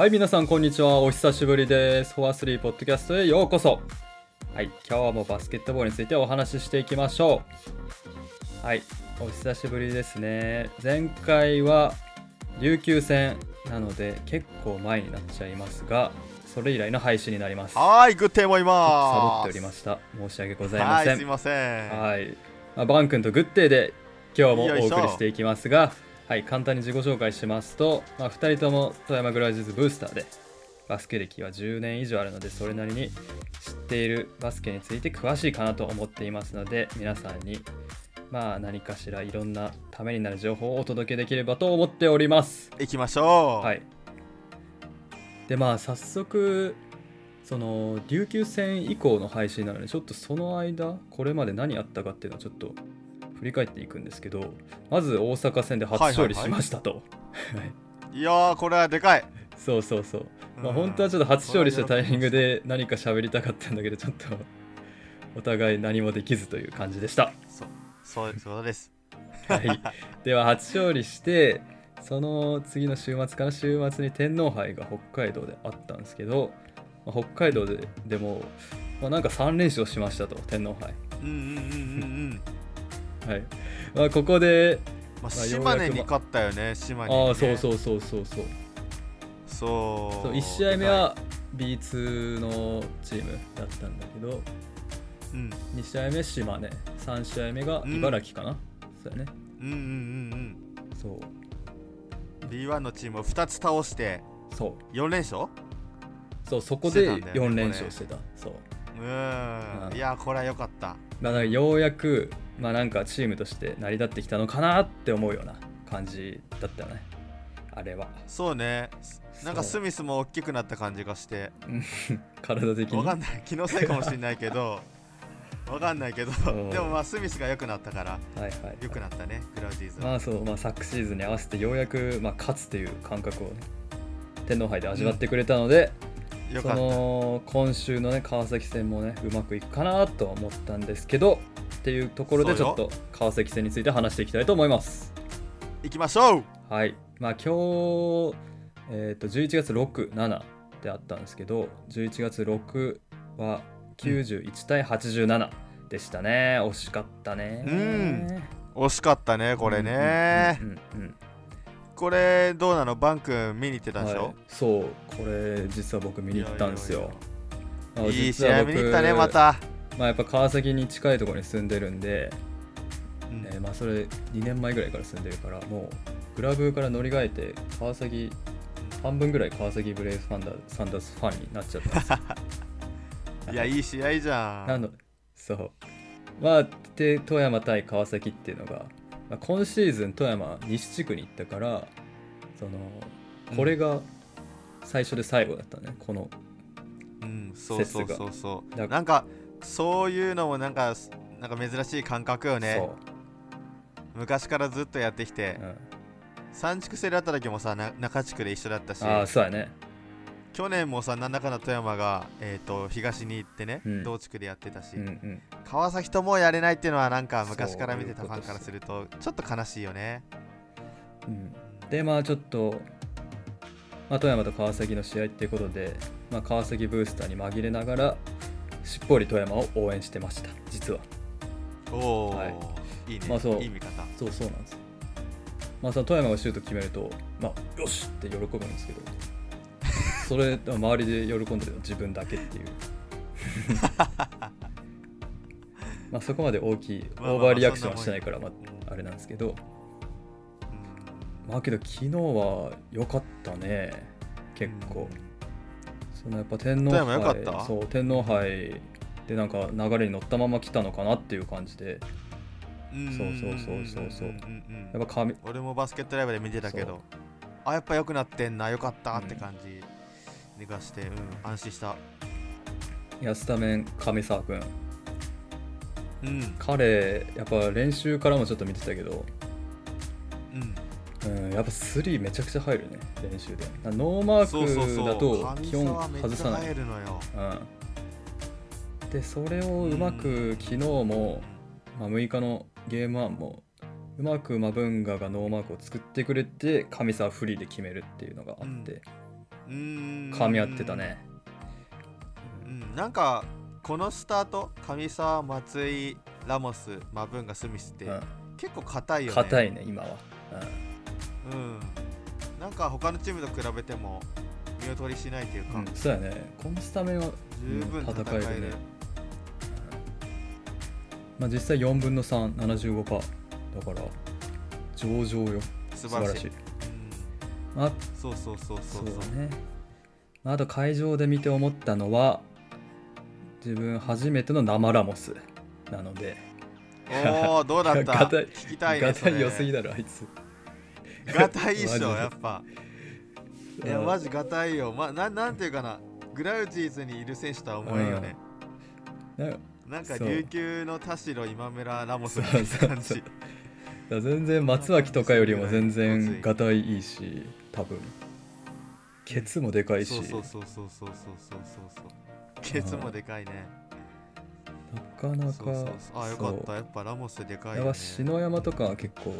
はい、皆さん、こんにちは。お久しぶりです。フォアスリーポッドキャストへようこそ。はい、今日もバスケットボールについてお話ししていきましょう。はい、お久しぶりですね。前回は琉球戦なので結構前になっちゃいますが、それ以来の配信になります。はーい、グッテーもいサます。ボっておりました。申し訳ございまはい、せんすい。ません。はい、まあ、バン君とグッテイで今日もお送りしていきますが、はい、簡単に自己紹介しますと、まあ、2人とも富山グラウジズブースターでバスケ歴は10年以上あるのでそれなりに知っているバスケについて詳しいかなと思っていますので皆さんにまあ何かしらいろんなためになる情報をお届けできればと思っております。行きましょう。はい、でまあ早速その琉球戦以降の配信なのでちょっとその間これまで何あったかっていうのをちょっと振り返っていくんですけどまず大阪戦で初勝利しましたと、はい。いやー、これはでかい。そうそうそう、まあ、うん本当はちょっと初勝利したタイミングで何か喋りたかったんだけどちょっとお互い何もできずという感じでした。そう、そうそうです。はい、では初勝利してその次の週末かな週末に天皇杯が北海道であったんですけど、まあ北海道ででも、まあ、なんか3連勝しましたと天皇杯、うんうんうんうんうん。はいまあ、ここでまあ、まあ島根に勝ったよね、島根に、ね。ああそうそうそうそうそうそう。そう1試合目は B2 のチームだったんだけど。うん。2試合目島根3試合目が茨城かな、そうやねうんうんうんそううん。B1 のチームを2つ倒してそう4連勝？そうそこでしてたんだよね4連勝してたそうううん。いやー、これは良かった。まあ、ようやく、まあ、なんかチームとして成り立ってきたのかなって思うような感じだったよね。あれは。そうね。なんかスミスも大きくなった感じがして。う ん体的に。わかんない。気のせいかもしれないけど。わかんないけど。うんでもまあスミスが良くなったから。はいはい、はい、良くなったね。グラウディーズは。まあそう、まあ、昨シーズンに合わせてようやく、まあ、勝つという感覚をね天皇杯で味わってくれたので、そよかった。の今週のね川崎戦もねうまくいくかなとは思ったんですけどっていうところでちょっと川崎戦について話していきたいと思います。行きましょう。はい、まあ今日、えー、と11月6、7であったんですけど、11月6は91対87でしたね。惜しかったね。うん。惜しかったねこれね。うんうんうんうんこれどうなの？バン君見に行ってたでしょ？はい、そう、これ実は僕見に行ったんですよ。あいい試合見に行ったねま。た。まあやっぱ川崎に近いところに住んでるんで、うん。えーまあそれ2年前ぐらいから住んでるから、もうグラブから乗り換えて川崎半分ぐらい川崎ブレイブサンダーサンダースファンになっちゃったんですよ。いやいい試合じゃなんのそう。まあで富山対川崎っていうのが、まあ、今シーズン富山西地区に行ったからそのこれが最初で最後だったね、このうんそうそうそうそう。だなんかそういうのもなんかなんか珍しい感覚よね。そ昔からずっとやってきて。う、うん、三地区制だった時もさな中地区で一緒だったし。ああそうやね去年もさなんだかんだ富山が、えー、と東に行ってね、うん。同地区でやってたし、うんうん。川崎ともうやれないっていうのはなんか昔から見てたファンからするとちょっと悲しいよね。うん。でまあちょっと、まあ、富山と川崎の試合っていうことで、まあ、川崎ブースターに紛れながらしっぽり富山を応援してました。実は。おお、はい。い、いね、まあそう。いい見方。そうそうなんです。まあその富山がシュート決めるとまあよしって喜ぶんですけどそれ周りで喜んでるの自分だけっていう。まあそこまで大きいオーバーリアクションはしてないからまああれなんですけど。うん。まあけど昨日は良かったね。結構、そのやっぱ天皇杯そう天皇杯でなんか流れに乗ったまま来たのかなっていう感じで。うん。そうそうそうそうそう。やっぱ神俺もバスケットライブで見てたけど。あやっぱ良くなってんな良かったって感じがして、うん、安心した。安田面上沢君。うん。彼やっぱ練習からもちょっと見てたけど、うん。うん、やっぱスリーめちゃくちゃ入るね練習で。ノーマそうそうークだそうと基本上沢めっちゃ外さない入るのよ。うん、でそれをうまく昨日も、まあ、6日のゲーム1もうまくマブンガがノーマークを作ってくれて神沢フリーで決めるっていうのがあって、噛み合ってたね。うん。なんかこのスタート上沢松井ラモスマブンガスミスってうん。結構硬いよね。硬いね今は、うん。なんか他のチームと比べても見劣りしないというか、うんうん、そうやね。このスタメンは、十分戦える,、戦える。ねまあ、実際4分の375%だから上々よ。素晴らしいまあ、そうそうそうそそう。うそうね、まあ、あと会場で見て思ったのは自分初めての生ラモスなので。おおどうだった？聞きたいねガ良すぎだろあいつ。ガタイいいっしょやっぱ。いやうんマジガタイよ、ま、ななんていうかな。グラウジーズにいる選手とは思えんよね、ななんか琉球の田代今村ラモスみたいな感そうじ全然松脇とかよりも全然ガタイいいし多分。ケツもでかいし。そうそうそうそうそうそうそうそうケツもでかいねなかなかそうそうそうあよかったやっぱラモスでかいやっぱ篠山とかは結構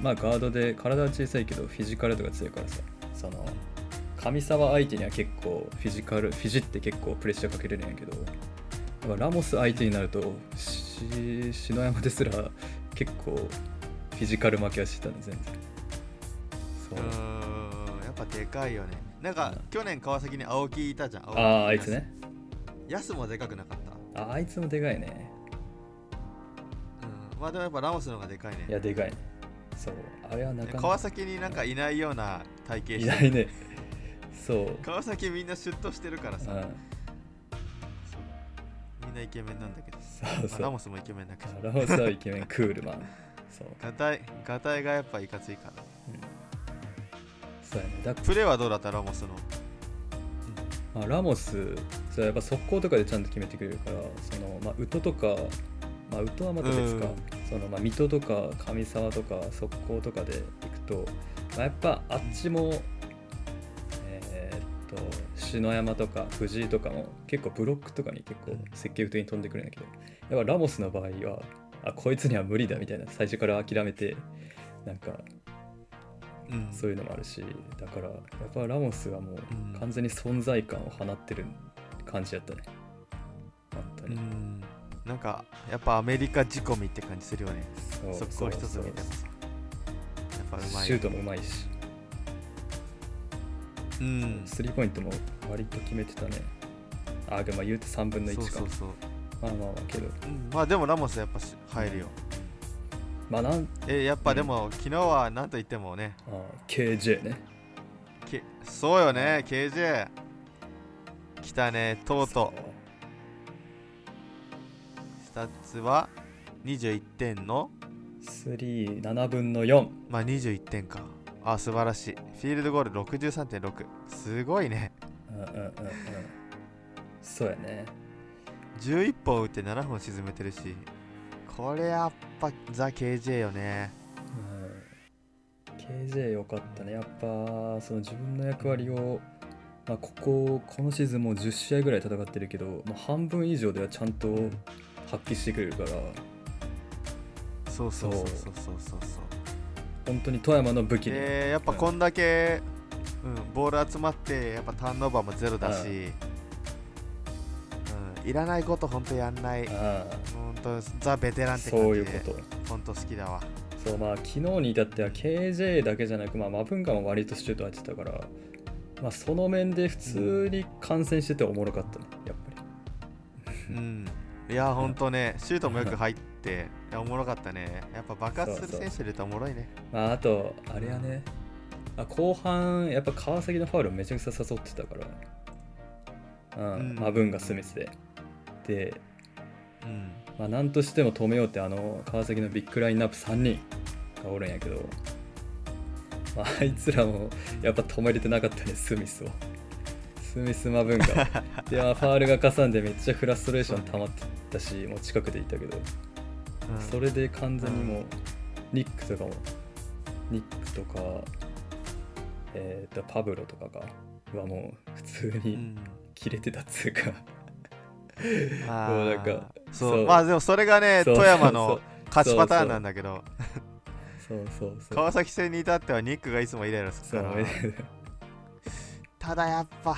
まあガードで体は小さいけどフィジカルとか強いからさその上沢相手には結構フィジカルフィジって結構プレッシャーかけれるんやけどやっぱラモス相手になるとし篠山ですら結構フィジカル負けはしてたね全然。そう。やっぱでかいよね。なんかうん。去年川崎に青木いたじゃんあああいつね。ヤスもでかくなかった？ああいつもでかいね。うんまあでもやっぱラモスの方がでかいね。いやでかいね。そう。あれはなかなか。川崎になんかいないような体型してる。いないね。そう。川崎みんなシュッとしてるからさ。うん。みんなイケメンなんだけど。そうそう。まあラモスもイケメンだけど。ラモスはイケメン。クールマンそう、ガタイガタイがやっぱいかついからうん、そうやね。だプレーはどうだった？ラモスの。まあ、ラモスそれやっぱ速攻とかでちゃんと決めてくれるからその、まあ、ウトとか、まあ、ウトはまた別か、うん。そのまあ、水戸とか上沢とか速攻とかで行くと、まあ、やっぱあっちも、えーっと篠山とか藤井とかも結構ブロックとかに結構積極的に飛んでくるんだけど。やっぱラモスの場合はあこいつには無理だみたいな最初から諦めてなんかうん。そういうのもあるしだからやっぱラモスがもううん。完全に存在感を放ってる感じやったね。本当うに、ん。なんかやっぱアメリカ仕込みって感じするよね。そう速攻一つ見てもさやっぱうまい。シュートもうまいし。うん。スリーポイントも割と決めてたね。あでもまあ言うと3分の1か。そうそうそう、まあまあまあけど。うん、まあでもラモスやっぱし入るよ。まあなんえやっぱでも、昨日は何と言ってもね。あ KJ ね。けそうよね KJ 来たねとうとう。スタッツは21点の？37分の4まあ21点か。あ素晴らしい。フィールドゴール63.6すごいね。うんうんうんうん。そうやね11本打って7本沈めてるしこれやっぱザ・ KJ よね、うん、KJ よかったね。やっぱその自分の役割を、まあ、こここのシーズンもう10試合ぐらい戦ってるけど、まあ、半分以上ではちゃんと発揮してくれるから。そうそうそうそうそうそう。本当に富山の武器ね、えー、やっぱこんだけ、うん、うん、ボール集まってやっぱターンオーバーもゼロだし、うんいらないこと本当やんない。あ本当ザ・ベテランあって感じで。そういうこと。本当好きだわ。そうまあ昨日に至っては KJ だけじゃなく、まあ、マブンガも割とシュート入ってたから、まあ、その面で普通に観戦してておもろかったねやっぱり。うん。いや本当ねシュートもよく入っていやおもろかったね。やっぱ爆発する選手いるとおもろいね。まあ、あと、あれやね、あ後半、やっぱ川崎のファウルをめちゃくちゃ誘ってたから、うん、うん。マブンがスミスで。で、うん。まあ、なんとしても止めようって、あの、川崎のビッグラインナップ3人がおるんやけど、まあ、あいつらもやっぱ止めれてなかったね、スミスを。スミス、マブンが。で、まあ、ファウルがかさんでめっちゃフラストレーション溜まってたし、もう近くでいたけど、うん。それで完全にもう、ニックとかも、ニックとか、えっ、と、パブロとかが、はもう普通にうん。切れてたっつうか、あもうなんー。かそう。まあでもそれがね富山の勝ちパターンなんだけど。そうそうそう。川崎戦に至ってはニックがいつもイライラするから。ただやっぱ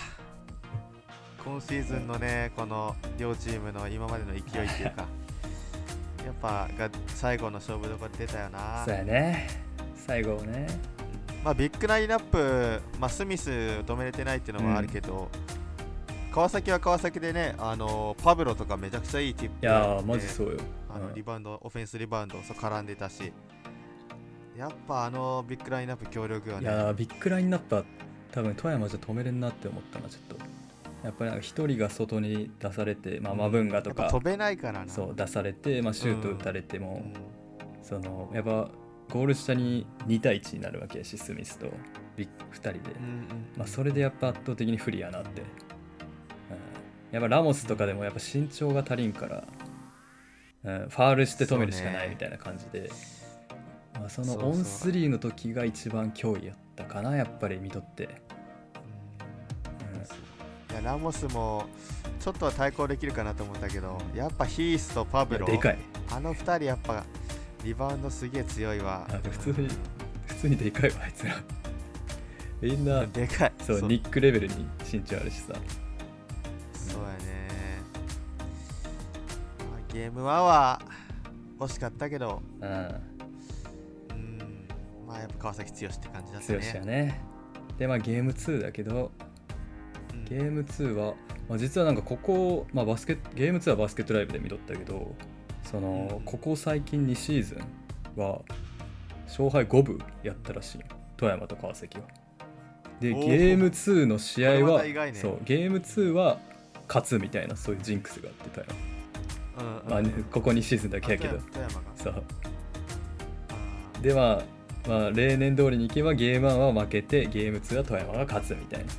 今シーズンのねこの両チームの今までの勢いっていうか やっぱが最後の勝負どころ出たよな。そうやね。最後ね。まあビッグラインナップ、まあ、スミス止めれてないっていうのもあるけど、川崎は川崎でねあのパブロとかめちゃくちゃいいティップいやマジそうよ。あのうん。リバウンド、オフェンスリバウンドそう絡んでたし。やっぱあのビッグラインナップ強力よね。いやービッグラインナップは多分富山じゃ止めれんなって思ったなちょっと。やっぱりなんか一人が外に出されて、まあ、マブンガとか。飛べないからな。そう出されて、まあ、シュート打たれても、うん。そのやっぱゴール下に2対1になるわけやしスミスとビッ2人で、うんうんまあ、それでやっぱ圧倒的に不利やなって、うん、やっぱラモスとかでもやっぱ身長が足りんから、うん、ファールして止めるしかないみたいな感じで。まあ、そのオンスリーの時が一番脅威やったかなやっぱり見とって、うん。いやラモスもちょっとは対抗できるかなと思ったけどやっぱヒースとパブロでかい。あの2人やっぱリバウンドすげえ強いわ。普通に普通にでかいわあいつら。みんなでかい。そう。ニックレベルに身長あるしさゲーム1は惜しかったけど。うん。うん。まあやっぱ川崎剛って感じだった強ねね。でまあゲーム2だけど。うん。ゲーム2は、まあ、実はなんかここ、まあ、バスケゲーム2はバスケットライブで見とったけどその、うん。ここ最近2シーズンは勝敗5分やったらしい富山と川崎は。でゲーム2の試合はね。そうゲーム2は勝つみたいなそういうジンクスがあって富山、うんうんまあね、ここ2シーズンだけやけど。そう。あでまあ、まあ、例年通りにいけばゲーム1は負けてゲーム2は富山が勝つみたいな。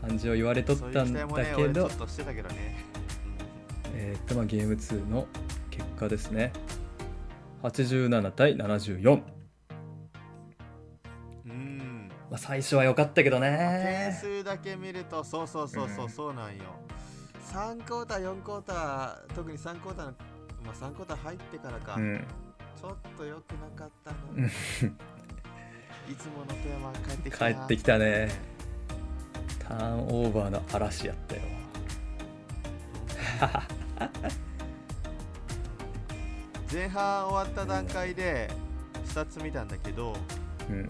感じを言われとったんだけど。えーっとまあゲーム2の結果ですね。87対74、うんうん。まあ、最初は良かったけど点ね数だけ見るとそうそうそうそう、うん。そうなんよ3クォーター4クォーター特に3クォーターのまあ3クォーター入ってからか、うん。ちょっと良くなかったうん。のいつもの富山帰ってきたな。帰ってきたね。ターンオーバーの嵐やったよ。前半終わった段階でスタッツ見たんだけどうん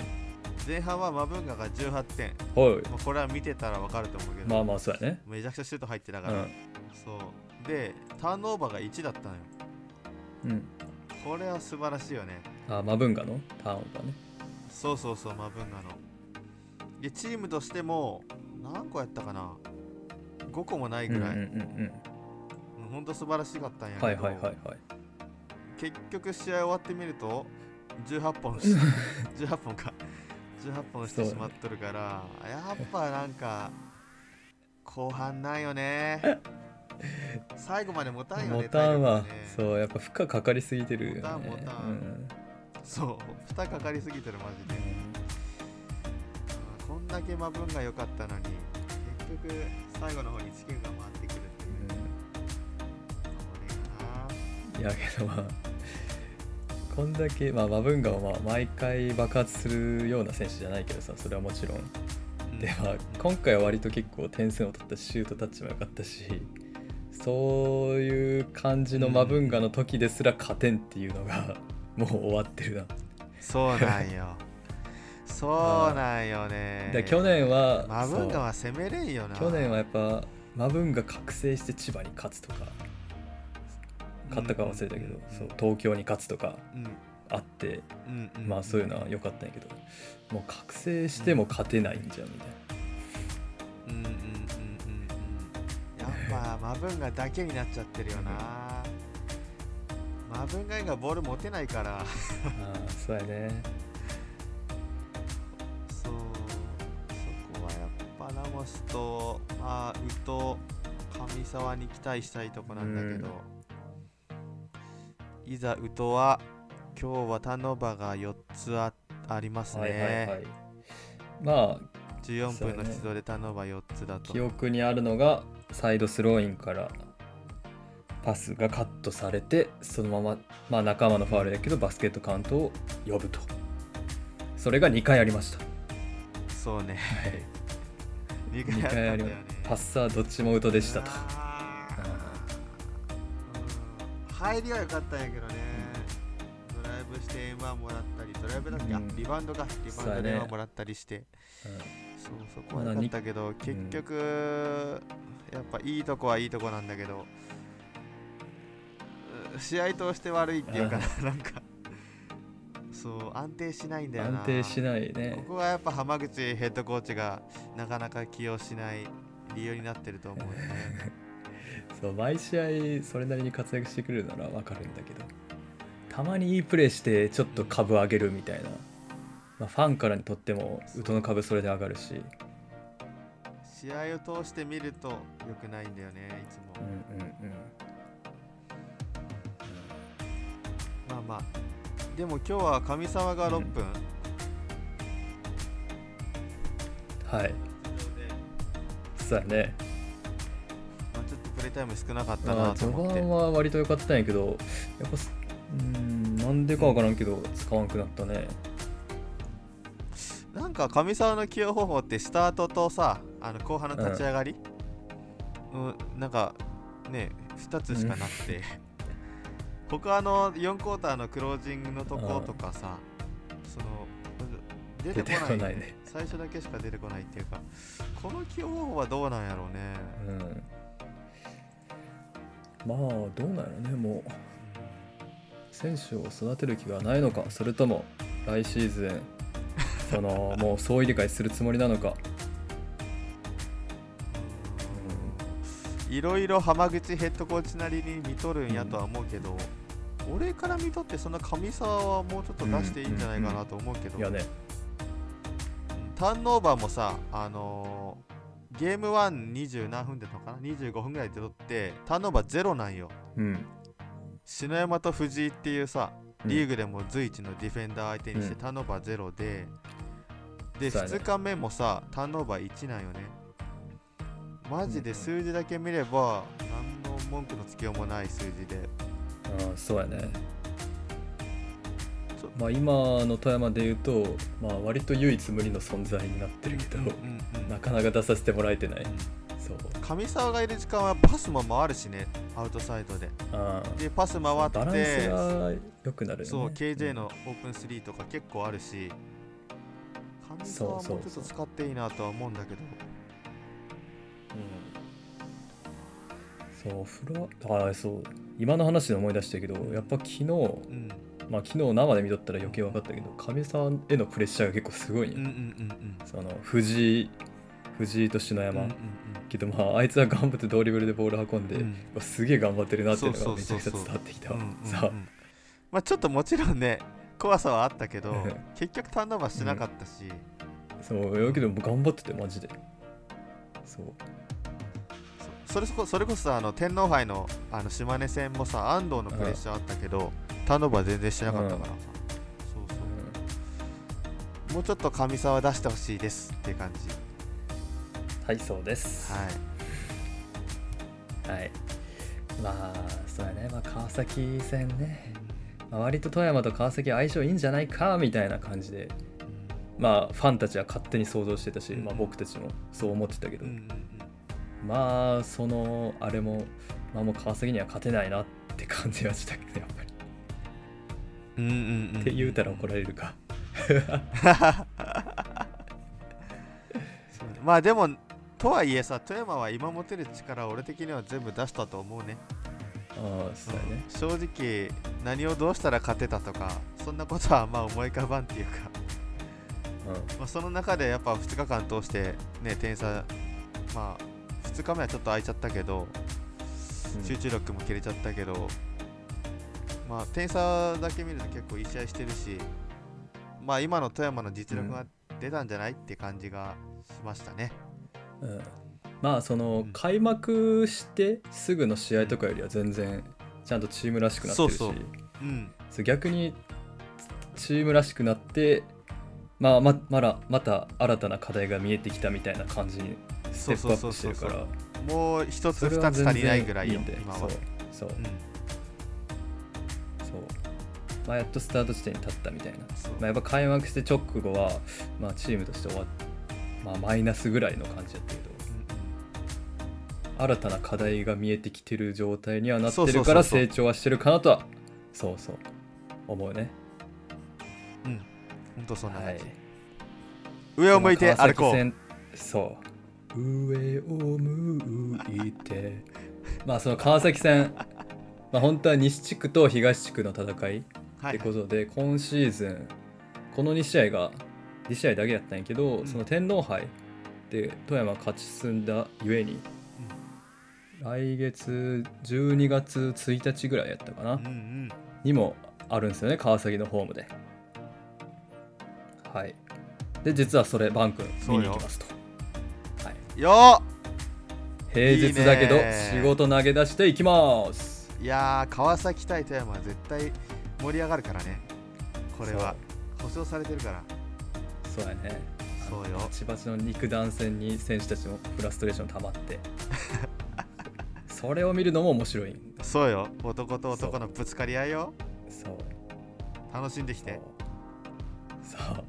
前半はマブンガが18点、おい。まあ、これは見てたら分かると思うけど、まあまあそうやね。めちゃくちゃシュート入ってたから、うん。そう。でターンオーバーが1だったのよ。うん。これは素晴らしいよね。あマブンガの？ターンオーバーね。そうそうそうマブンガの。でチームとしても何個やったかな？5個もないぐらい、うんうんうんほんと素晴らしかったんやけど、うんはいはいはいはい。結局試合終わってみると18本し 18本か18本してしまっとるからやっぱなんか後半なんよね。最後まで持たんよねモタンは、体力がね。そうやっぱ負荷かかりすぎてるよね。モタンモタンうん。そう負担かかりすぎてるマジで。こんだけマブンが良かったのに結局最後の方にチキンが回ってくるっていう。これかいやけどまあこんだけ、まあ、マブンガはまあ毎回爆発するような選手じゃないけどさそれはもちろん。なでまあ今回は割と結構点数を取ったしシュートタッチも良かったしそういう感じのマブンガの時ですら勝てんっていうのが もう終わってるな。そうなんよ。そうなんよね。で去年はマブンガは攻めれんよな。去年はやっぱマブンガ覚醒して千葉に勝つとか勝ったか忘れたけど、うんそう東京に勝つとかうん。あってうんうん。まあそういうのは良かったんやけどもう覚醒しても勝てないんじゃんみたいうんうんうんうんうんやっぱ マブンガだけになっちゃってるよな。マブンガ以外ボール持てないから。なああそうやね。そう。そこはやっぱラモスとまあ宇都上沢に期待したいとこなんだけど、いざ宇都は今日はターンオーバーが4つあありますね、はいはいはい。まあ14分の出場でターンオーバー4つだと。記憶にあるのがサイドスローインからパスがカットされてそのまま、まあ、仲間のファウルやけどバスケットカウントを呼ぶと。それが2回ありました、そうね。はい。2 2回あったんだよねパスサーどっちもウトでしたと入りは良かったんやけどね、ドライブして M1 もらったりドライブだっけ、あうん。リバウンドか。リバウンドでそうやね。M1 もらったりして。うん。そうそこは良かったけど、結局、やっぱいいとこはいいとこなんだけどう試合通して悪いっていうかななんか。そう安定しないんだよな。安定しないね。ここはやっぱ浜口ヘッドコーチがなかなか起用しない理由になってると思うよね そう毎試合それなりに活躍してくれるなら分かるんだけどたまにいいプレーしてちょっと株上げるみたいな、まあ、ファンからにとってもウトの株それで上がるし。試合を通して見ると良くないんだよねいつも、うんうんうん。まあまあ。でも今日は上沢が6分、はい。出場で。そうやねタイム少なかったまあなと思って。序盤は割と良かったんやけどやっぱすうんなんでか分からんけど使わんくなったね。なんか上沢の起用方法ってスタートとさあの後半の立ち上がり、うん。なんかね2つしかなくて、他あの4クォーターのクロージングのとことかさ、その出てこない,、出てこないね。最初だけしか出てこないっていうかこの起用方法はどうなんやろうね、うんまあどうなんやろね。もう選手を育てる気がないのか。それとも来シーズンその もう総入れ替えするつもりなのか。いろいろ浜口ヘッドコーチなりに見とるんやとは思うけど、俺から見とってその上沢はもうちょっと出していいんじゃないかなと思うけど、いやね。ターンオーバーもさ、あのーゲーム120何分でのかな ?25 分ぐらいで取って、ターンオーバーゼロなんよ。うん篠山と藤井っていうさ、リーググでも随一のディフェンダー相手にしてうんターンオーバーゼロで、で、そうやね2日目もさ、ターンオーバー1なんよね。マジで数字だけ見れば、何の文句のつけようもない数字で。あそうやねまあ今の富山で言うと、まあ、割と唯一無二の存在になってるけど、うんうんうんなかなか出させてもらえてない、うん。そう。上沢がいる時間はパスも回るしね、アウトサイドで。で、パス回バランスって、が良くなるよね。そう、KJ のオープン3とか結構あるし、上沢もちょっと使っていいなとは思うんだけど、うん。そうフロアあそう。今の話で思い出したけどやっぱ昨日うん、まあ昨日生で見とったら余計分かったけど上沢へのプレッシャーが結構すごいね、うんうんうんその藤井藤井と篠うん。山、うん。けどまああいつは頑張ってドリブルでボール運んで、うん。わすげえ頑張ってるなっていうのがめちゃくちゃ伝わってきたさあ。まあちょっともちろんね、怖さはあったけどうん、結局ターンオーバーしなかったし、そうやけど頑張っててマジで。そう。そそれこそれこそあの天皇杯のあの島根戦もさ、安藤のプレッシャーあったけど、ターンオーバー全然しなかったから。さ、そううそう。もうちょっと上沢出してほしいですって感じ。んはいそうです。はい。はい。まあそうやね、まあ、川崎戦ね、まあ、割と富山と川崎相性いいんじゃないかみたいな感じで。まあファンたちは勝手に想像してたし、うん。まあ、僕たちもそう思ってたけど、うんうんうん。まあそのあれも、まあ、もう川崎には勝てないなって感じはしたけど。やっうんうんうんって言うたら怒られるか。まあでもとはいえさ富山は今持てる力を俺的には全部出したと思うね。そうやね。正直何をどうしたら勝てたとかそんなことはまあ思い浮かばんっていうか、まあ、その中でやっぱ2日間通してね点差まあ2日目はちょっと空いちゃったけどうん。集中力も切れちゃったけど、まあ点差だけ見ると結構いい試合してるしまあ今の富山の実力が出たんじゃないって感じがしましたね、うん。まあそのうん。開幕してすぐの試合とかよりは全然ちゃんとチームらしくなってるしそうん。逆にチームらしくなって、まあ、ままだまた新たな課題が見えてきたみたいな感じにステップアップしてるから。もう一つ二つ足りないぐらいよ全然いいん今は。でそう。そう。うん。そうまあやっとスタート地点に立ったみたいな、まあ、やっぱ開幕して直後は、まあ、チームとして終わっまあ、マイナスぐらいの感じだったけど。うん新たな課題が見えてきてる状態にはなってるから成長はしてるかなとはそうそう思うね。うん。うんほんとそんなはい。感じ、上を向いて歩こう。そう。上を向いて。まあその川崎戦まあ本当は西地区と東地区の戦いってはい。ことで、今シーズンこの2試合が2試合だけやったんやけど、うん。その天皇杯で富山勝ち進んだゆえに、来月12月1日ぐらいやったかな、うんうん。にもあるんですよね川崎のホームで。はい。で実はそれバン君見に行きますと。はい。よ平日だけど仕事投げ出していきます。っいやー川崎対富山は絶対盛り上がるからね。これは。保証されてるから。そうやね。そうよ。バチバチの肉弾戦に選手たちのフラストレーション溜まって。それを見るのも面白いんそうよ。男と男のぶつかり合いよ。そう。楽しんできて。そう。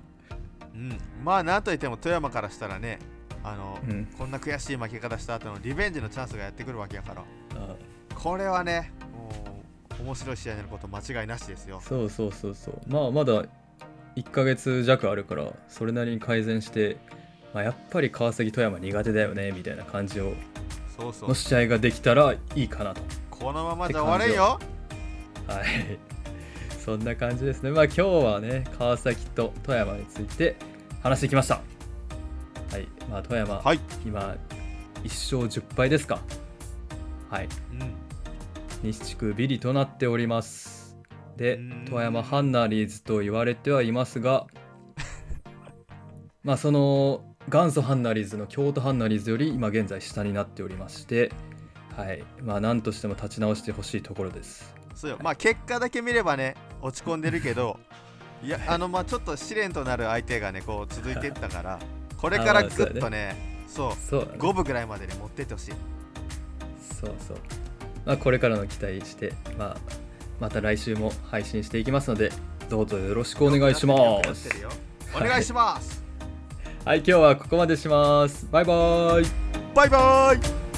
う。ん。まあなんといっても富山からしたらねあの、うん。こんな悔しい負け方した後のリベンジのチャンスがやってくるわけやから。あこれはね面白い試合になること間違いなしですよ。そうそうそうそう。まあまだ1ヶ月弱あるからそれなりに改善して、まあ、やっぱり川崎富山苦手だよねみたいな感じをそうそう。の試合ができたらいいかなと。このままじゃ終われんよ。はい。そんな感じですね。まあ今日はね川崎と富山について話してきました。はい。まあ富山、はい。今1勝10敗ですか。はい。うん西地区ビリとなっております。で富山ハンナリーズと言われてはいますが まあその元祖ハンナリーズの京都ハンナリーズより今現在下になっておりましてはい。まあ何としても立ち直してほしいところです。そうよ。まあ結果だけ見ればね落ち込んでるけど いやあのまあちょっと試練となる相手がねこう続いていったから これからぐっとねそうそうだね。五分ぐらいまでに持ってってほしい。そうそう。まあ、これからの期待して、まあ、また来週も配信していきますので、どうぞよろしくお願いします。お願いします、はい、今日はここまでします。バイバイ。バイバイ